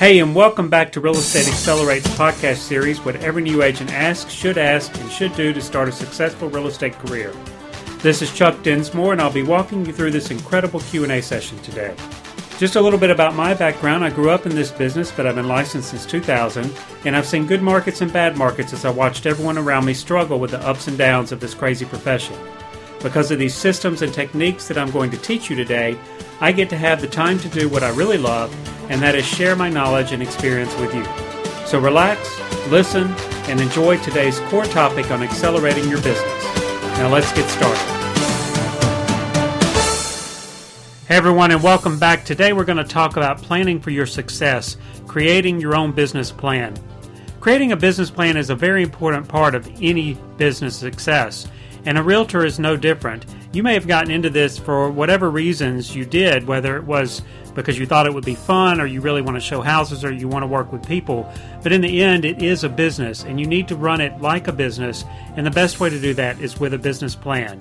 Hey, and welcome back to Real Estate Accelerate's podcast series. What every new agent asks, should ask, and should do to start a successful real estate career. This is Chuck Dinsmore, and I'll be walking you through this incredible Q&A session today. Just a little bit about my background. I grew up in this business, but I've been licensed since 2000, and I've seen good markets and bad markets as I watched everyone around me struggle with the ups and downs of this crazy profession. Because of these systems and techniques that I'm going to teach you today, I get to have the time to do what I really love, and that is share my knowledge and experience with you. So relax, listen, and enjoy today's core topic on accelerating your business. Now let's get started. Hey everyone, and welcome back. Today we're going to talk about planning for your success, creating your own business plan. Creating a business plan is a very important part of any business success, and a realtor is no different. You may have gotten into this for whatever reasons you did, whether it was because you thought it would be fun or you really want to show houses or you want to work with people. But in the end, it is a business and you need to run it like a business. And the best way to do that is with a business plan.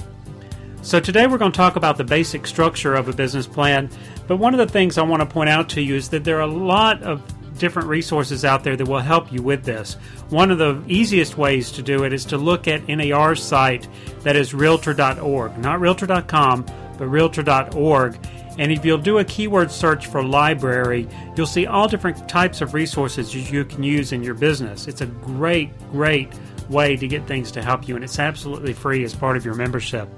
So today we're going to talk about the basic structure of a business plan. But one of the things I want to point out to you is that there are a lot of different resources out there that will help you with this. One of the easiest ways to do it is to look at NAR's site that is realtor.org, not realtor.com, but realtor.org. And if you'll do a keyword search for library, you'll see all different types of resources you can use in your business. It's a great, great way to get things to help you, and it's absolutely free as part of your membership.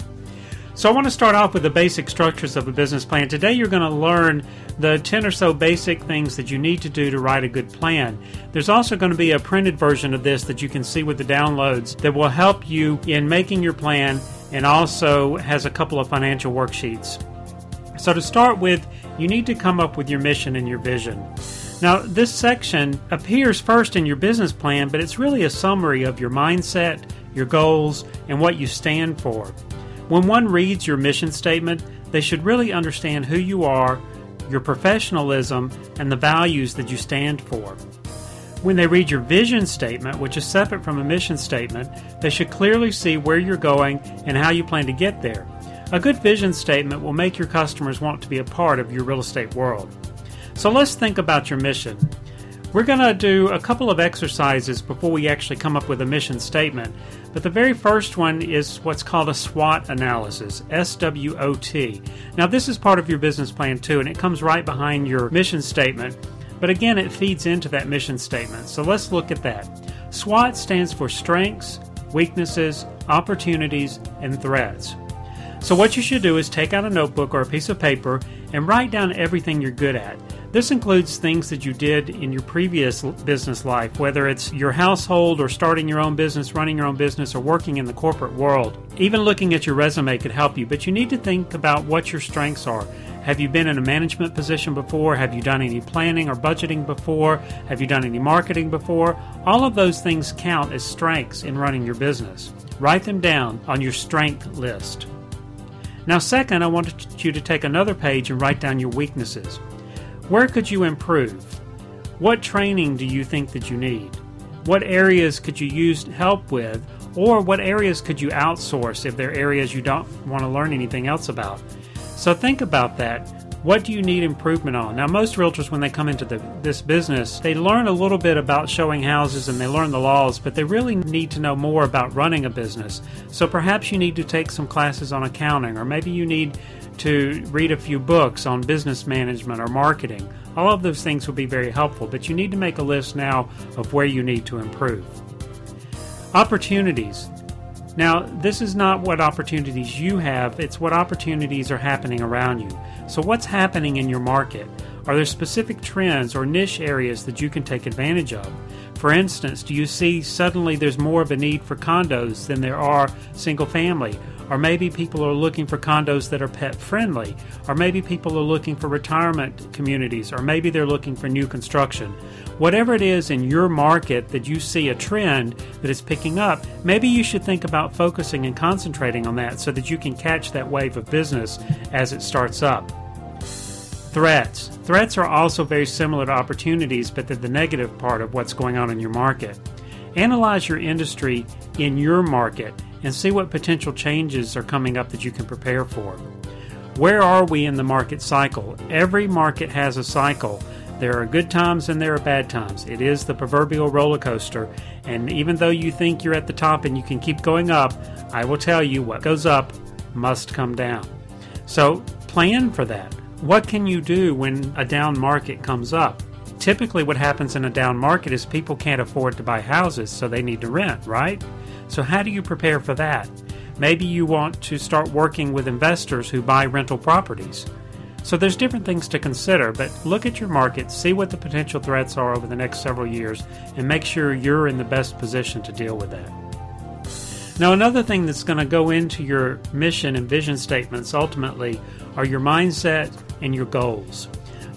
So, I want to start off with the basic structures of a business plan. Today, you're going to learn the 10 or so basic things that you need to do to write a good plan. There's also going to be a printed version of this that you can see with the downloads that will help you in making your plan and also has a couple of financial worksheets. So, to start with, you need to come up with your mission and your vision. Now, this section appears first in your business plan, but it's really a summary of your mindset, your goals, and what you stand for. When one reads your mission statement, they should really understand who you are, your professionalism, and the values that you stand for. When they read your vision statement, which is separate from a mission statement, they should clearly see where you're going and how you plan to get there. A good vision statement will make your customers want to be a part of your real estate world. So let's think about your mission. We're going to do a couple of exercises before we actually come up with a mission statement. But the very first one is what's called a SWOT analysis, S W O T. Now, this is part of your business plan too, and it comes right behind your mission statement. But again, it feeds into that mission statement. So let's look at that. SWOT stands for strengths, weaknesses, opportunities, and threats. So, what you should do is take out a notebook or a piece of paper and write down everything you're good at. This includes things that you did in your previous business life, whether it's your household or starting your own business, running your own business, or working in the corporate world. Even looking at your resume could help you, but you need to think about what your strengths are. Have you been in a management position before? Have you done any planning or budgeting before? Have you done any marketing before? All of those things count as strengths in running your business. Write them down on your strength list. Now, second, I want you to take another page and write down your weaknesses. Where could you improve? What training do you think that you need? What areas could you use help with? Or what areas could you outsource if there are areas you don't want to learn anything else about? So think about that. What do you need improvement on? Now, most realtors, when they come into the, this business, they learn a little bit about showing houses and they learn the laws, but they really need to know more about running a business. So perhaps you need to take some classes on accounting, or maybe you need to read a few books on business management or marketing. All of those things will be very helpful, but you need to make a list now of where you need to improve. Opportunities. Now, this is not what opportunities you have, it's what opportunities are happening around you. So, what's happening in your market? Are there specific trends or niche areas that you can take advantage of? For instance, do you see suddenly there's more of a need for condos than there are single family? Or maybe people are looking for condos that are pet friendly. Or maybe people are looking for retirement communities. Or maybe they're looking for new construction. Whatever it is in your market that you see a trend that is picking up, maybe you should think about focusing and concentrating on that so that you can catch that wave of business as it starts up. Threats. Threats are also very similar to opportunities, but they're the negative part of what's going on in your market. Analyze your industry in your market and see what potential changes are coming up that you can prepare for. Where are we in the market cycle? Every market has a cycle, There are good times and there are bad times. It is the proverbial roller coaster, and even though you think you're at the top and you can keep going up, I will tell you what goes up must come down. So plan for that. What can you do when a down market comes up? Typically, what happens in a down market is people can't afford to buy houses, so they need to rent, right? So, how do you prepare for that? Maybe you want to start working with investors who buy rental properties. So there's different things to consider, but look at your market, see what the potential threats are over the next several years, and make sure you're in the best position to deal with that. Now, another thing that's going to go into your mission and vision statements ultimately are your mindset and your goals.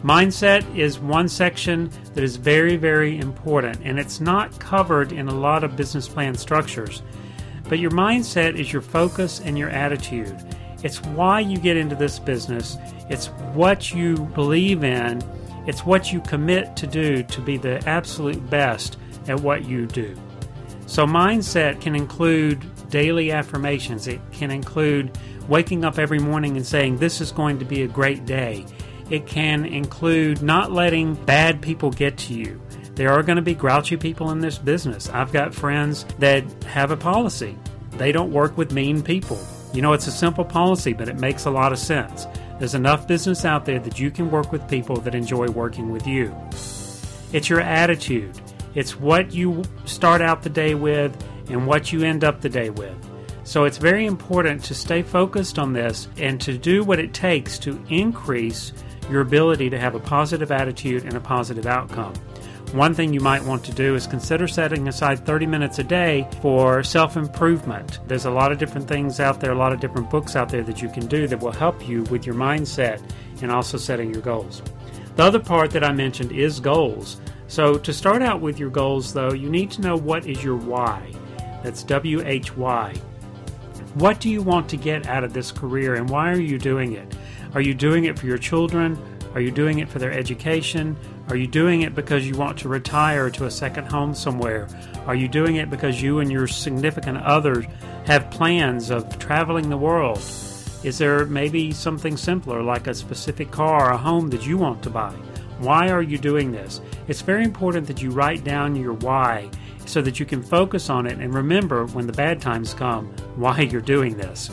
Mindset is one section that is very, very important, and it's not covered in a lot of business plan structures. But your mindset is your focus and your attitude. It's why you get into this business. It's what you believe in. It's what you commit to do to be the absolute best at what you do. So, mindset can include daily affirmations. It can include waking up every morning and saying, This is going to be a great day. It can include not letting bad people get to you. There are going to be grouchy people in this business. I've got friends that have a policy. They don't work with mean people. You know, it's a simple policy, but it makes a lot of sense. There's enough business out there that you can work with people that enjoy working with you. It's your attitude. It's what you start out the day with and what you end up the day with. So it's very important to stay focused on this and to do what it takes to increase your ability to have a positive attitude and a positive outcome. One thing you might want to do is consider setting aside 30 minutes a day for self improvement. There's a lot of different things out there, a lot of different books out there that you can do that will help you with your mindset and also setting your goals. The other part that I mentioned is goals. So, to start out with your goals, though, you need to know what is your why. That's W H Y. What do you want to get out of this career and why are you doing it? Are you doing it for your children? Are you doing it for their education? Are you doing it because you want to retire to a second home somewhere? Are you doing it because you and your significant other have plans of traveling the world? Is there maybe something simpler like a specific car or a home that you want to buy? Why are you doing this? It's very important that you write down your why so that you can focus on it and remember when the bad times come why you're doing this.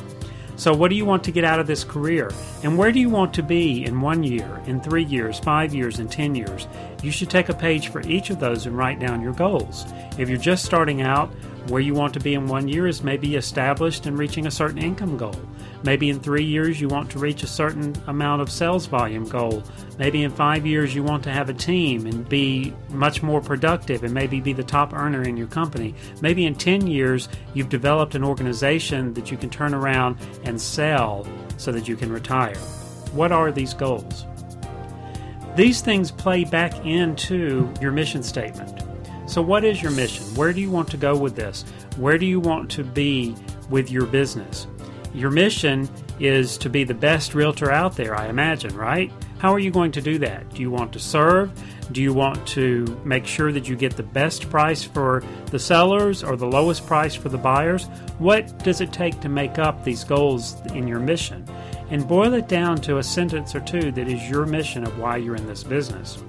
So, what do you want to get out of this career? And where do you want to be in one year, in three years, five years, and ten years? You should take a page for each of those and write down your goals. If you're just starting out, where you want to be in one year is maybe established and reaching a certain income goal. Maybe in three years you want to reach a certain amount of sales volume goal. Maybe in five years you want to have a team and be much more productive and maybe be the top earner in your company. Maybe in 10 years you've developed an organization that you can turn around and sell so that you can retire. What are these goals? These things play back into your mission statement. So, what is your mission? Where do you want to go with this? Where do you want to be with your business? Your mission is to be the best realtor out there, I imagine, right? How are you going to do that? Do you want to serve? Do you want to make sure that you get the best price for the sellers or the lowest price for the buyers? What does it take to make up these goals in your mission? And boil it down to a sentence or two that is your mission of why you're in this business.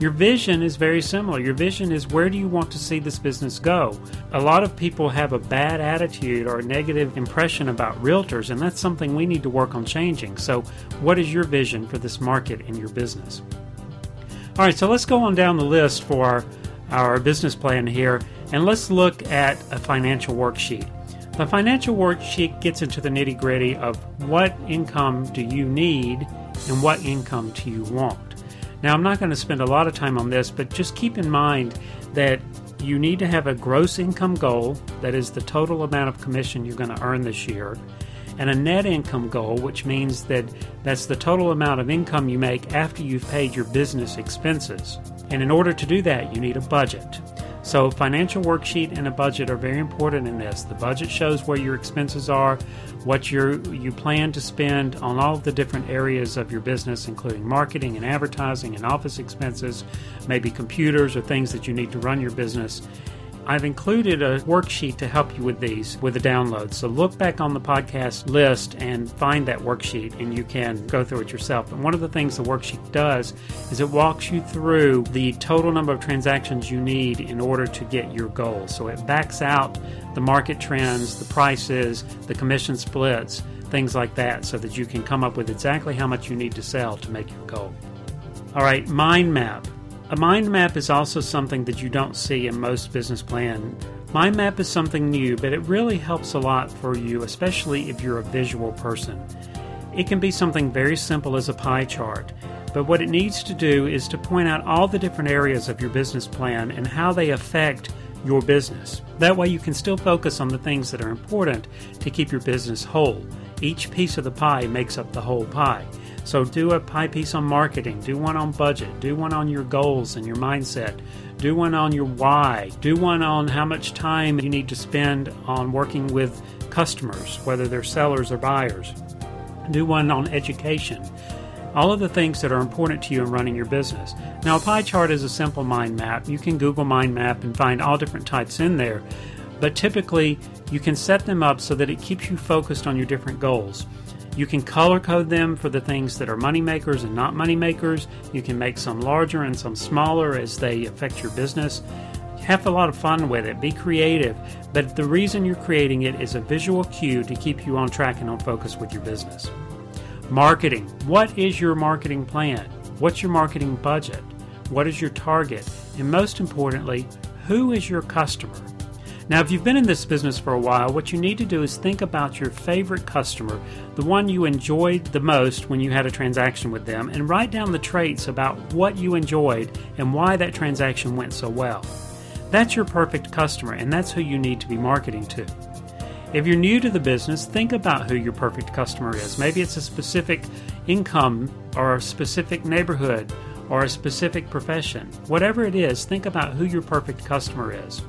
Your vision is very similar. Your vision is where do you want to see this business go? A lot of people have a bad attitude or a negative impression about realtors, and that's something we need to work on changing. So, what is your vision for this market and your business? All right, so let's go on down the list for our, our business plan here, and let's look at a financial worksheet. The financial worksheet gets into the nitty gritty of what income do you need and what income do you want. Now, I'm not going to spend a lot of time on this, but just keep in mind that you need to have a gross income goal, that is the total amount of commission you're going to earn this year, and a net income goal, which means that that's the total amount of income you make after you've paid your business expenses. And in order to do that, you need a budget. So, financial worksheet and a budget are very important in this. The budget shows where your expenses are, what you you plan to spend on all of the different areas of your business, including marketing and advertising and office expenses, maybe computers or things that you need to run your business. I've included a worksheet to help you with these with the download. So look back on the podcast list and find that worksheet and you can go through it yourself. And one of the things the worksheet does is it walks you through the total number of transactions you need in order to get your goal. So it backs out the market trends, the prices, the commission splits, things like that, so that you can come up with exactly how much you need to sell to make your goal. All right, mind map. A mind map is also something that you don't see in most business plan. Mind map is something new, but it really helps a lot for you, especially if you're a visual person. It can be something very simple as a pie chart, but what it needs to do is to point out all the different areas of your business plan and how they affect your business. That way, you can still focus on the things that are important to keep your business whole. Each piece of the pie makes up the whole pie. So do a pie piece on marketing, do one on budget, do one on your goals and your mindset, do one on your why, do one on how much time you need to spend on working with customers, whether they're sellers or buyers, do one on education. All of the things that are important to you in running your business. Now, a pie chart is a simple mind map. You can Google mind map and find all different types in there, but typically you can set them up so that it keeps you focused on your different goals. You can color code them for the things that are money makers and not money makers. You can make some larger and some smaller as they affect your business. Have a lot of fun with it. Be creative. But the reason you're creating it is a visual cue to keep you on track and on focus with your business. Marketing. What is your marketing plan? What's your marketing budget? What is your target? And most importantly, who is your customer? Now, if you've been in this business for a while, what you need to do is think about your favorite customer, the one you enjoyed the most when you had a transaction with them, and write down the traits about what you enjoyed and why that transaction went so well. That's your perfect customer, and that's who you need to be marketing to. If you're new to the business, think about who your perfect customer is. Maybe it's a specific income or a specific neighborhood or a specific profession. Whatever it is, think about who your perfect customer is.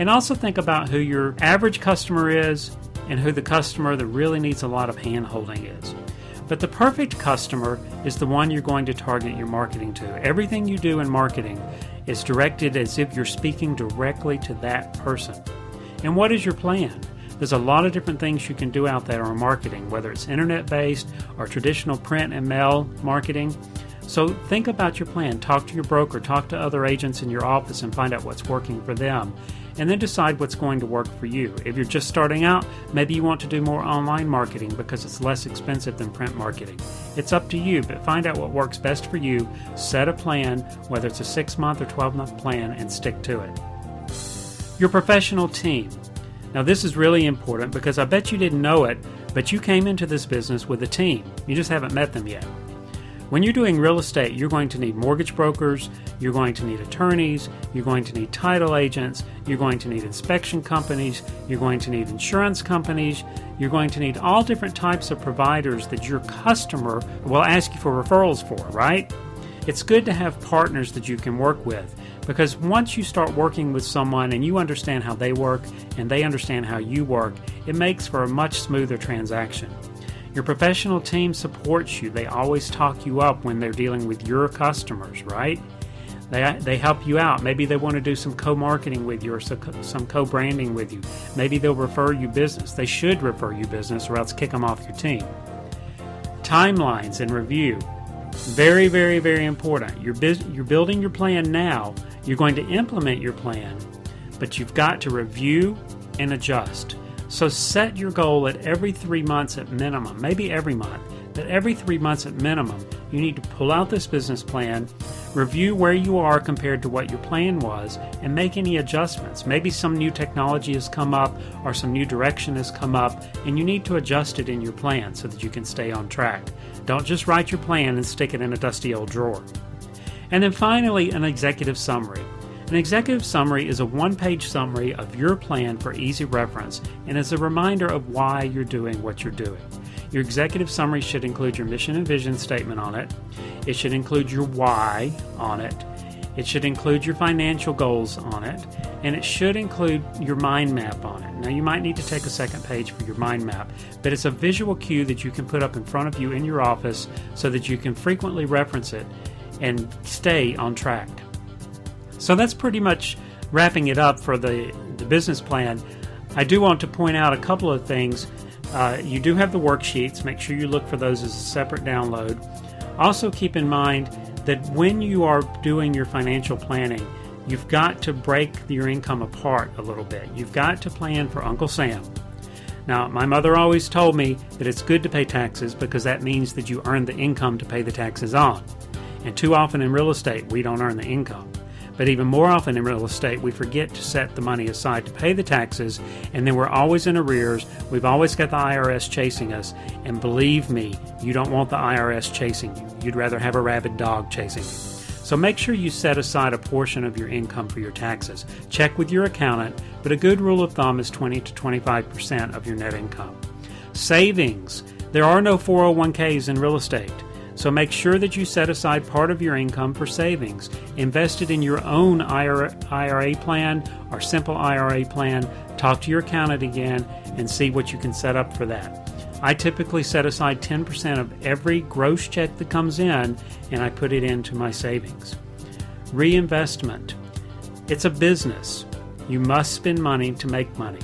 And also think about who your average customer is and who the customer that really needs a lot of hand holding is. But the perfect customer is the one you're going to target your marketing to. Everything you do in marketing is directed as if you're speaking directly to that person. And what is your plan? There's a lot of different things you can do out there on marketing, whether it's internet based or traditional print and mail marketing. So think about your plan. Talk to your broker, talk to other agents in your office, and find out what's working for them and then decide what's going to work for you. If you're just starting out, maybe you want to do more online marketing because it's less expensive than print marketing. It's up to you, but find out what works best for you, set a plan, whether it's a six month or 12 month plan, and stick to it. Your professional team. Now, this is really important because I bet you didn't know it, but you came into this business with a team. You just haven't met them yet. When you're doing real estate, you're going to need mortgage brokers, you're going to need attorneys, you're going to need title agents, you're going to need inspection companies, you're going to need insurance companies, you're going to need all different types of providers that your customer will ask you for referrals for, right? It's good to have partners that you can work with because once you start working with someone and you understand how they work and they understand how you work, it makes for a much smoother transaction. Your professional team supports you. They always talk you up when they're dealing with your customers, right? They, they help you out. Maybe they want to do some co marketing with you or some co branding with you. Maybe they'll refer you business. They should refer you business or else kick them off your team. Timelines and review. Very, very, very important. You're, you're building your plan now. You're going to implement your plan, but you've got to review and adjust. So set your goal at every three months at minimum, maybe every month, but every three months at minimum, you need to pull out this business plan, review where you are compared to what your plan was, and make any adjustments. Maybe some new technology has come up or some new direction has come up, and you need to adjust it in your plan so that you can stay on track. Don't just write your plan and stick it in a dusty old drawer. And then finally, an executive summary. An executive summary is a one page summary of your plan for easy reference and is a reminder of why you're doing what you're doing. Your executive summary should include your mission and vision statement on it, it should include your why on it, it should include your financial goals on it, and it should include your mind map on it. Now, you might need to take a second page for your mind map, but it's a visual cue that you can put up in front of you in your office so that you can frequently reference it and stay on track. So that's pretty much wrapping it up for the, the business plan, I do want to point out a couple of things. Uh, you do have the worksheets. Make sure you look for those as a separate download. Also, keep in mind that when you are doing your financial planning, you've got to break your income apart a little bit. You've got to plan for Uncle Sam. Now, my mother always told me that it's good to pay taxes because that means that you earn the income to pay the taxes on. And too often in real estate, we don't earn the income. But even more often in real estate, we forget to set the money aside to pay the taxes, and then we're always in arrears. We've always got the IRS chasing us. And believe me, you don't want the IRS chasing you. You'd rather have a rabid dog chasing you. So make sure you set aside a portion of your income for your taxes. Check with your accountant, but a good rule of thumb is 20 to 25% of your net income. Savings. There are no 401ks in real estate. So make sure that you set aside part of your income for savings. Invest it in your own IRA plan or simple IRA plan. Talk to your accountant again and see what you can set up for that. I typically set aside 10% of every gross check that comes in and I put it into my savings. Reinvestment. It's a business. You must spend money to make money.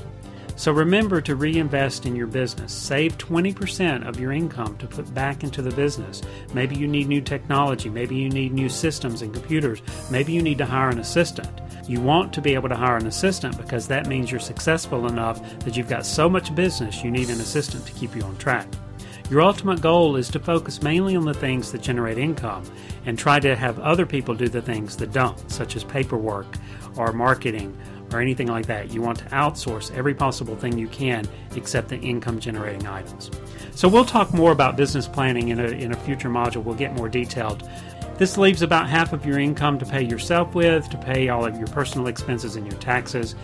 So remember to reinvest in your business. Save 20% of your income to put back into the business. Maybe you need new technology. Maybe you need new systems and computers. Maybe you need to hire an assistant. You want to be able to hire an assistant because that means you're successful enough that you've got so much business you need an assistant to keep you on track. Your ultimate goal is to focus mainly on the things that generate income and try to have other people do the things that don't, such as paperwork or marketing or anything like that. You want to outsource every possible thing you can except the income generating items. So we'll talk more about business planning in a, in a future module. We'll get more detailed. This leaves about half of your income to pay yourself with, to pay all of your personal expenses and your taxes.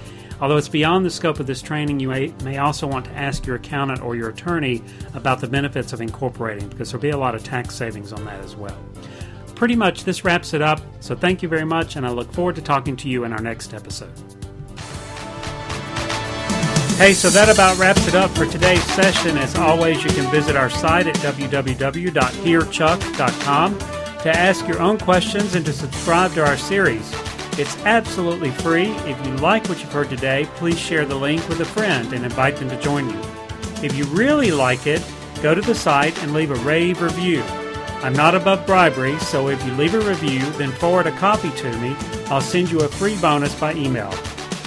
Although it's beyond the scope of this training, you may, may also want to ask your accountant or your attorney about the benefits of incorporating because there'll be a lot of tax savings on that as well. Pretty much this wraps it up, so thank you very much, and I look forward to talking to you in our next episode. Hey, so that about wraps it up for today's session. As always, you can visit our site at www.hearchuck.com to ask your own questions and to subscribe to our series. It's absolutely free. If you like what you've heard today, please share the link with a friend and invite them to join you. If you really like it, go to the site and leave a rave review. I'm not above bribery, so if you leave a review, then forward a copy to me, I'll send you a free bonus by email.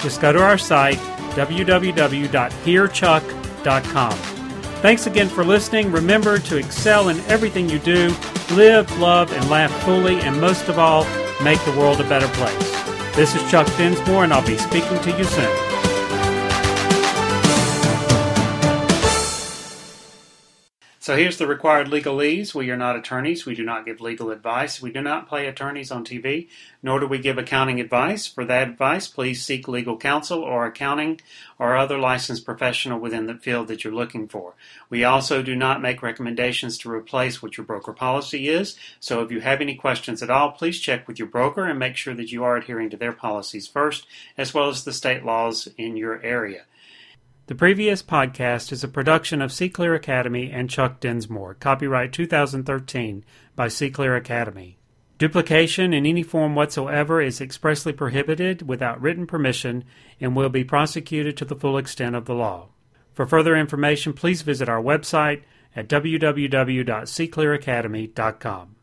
Just go to our site www.hearchuck.com. Thanks again for listening. Remember to excel in everything you do, live, love, and laugh fully, and most of all, make the world a better place. This is Chuck Dinsmore, and I'll be speaking to you soon. So here's the required legalese. We are not attorneys. We do not give legal advice. We do not play attorneys on TV, nor do we give accounting advice. For that advice, please seek legal counsel or accounting or other licensed professional within the field that you're looking for. We also do not make recommendations to replace what your broker policy is. So if you have any questions at all, please check with your broker and make sure that you are adhering to their policies first, as well as the state laws in your area. The previous podcast is a production of Seaclear Academy and Chuck Dinsmore, copyright 2013 by Seaclear Academy. Duplication in any form whatsoever is expressly prohibited without written permission and will be prosecuted to the full extent of the law. For further information, please visit our website at www.cclearacademy.com.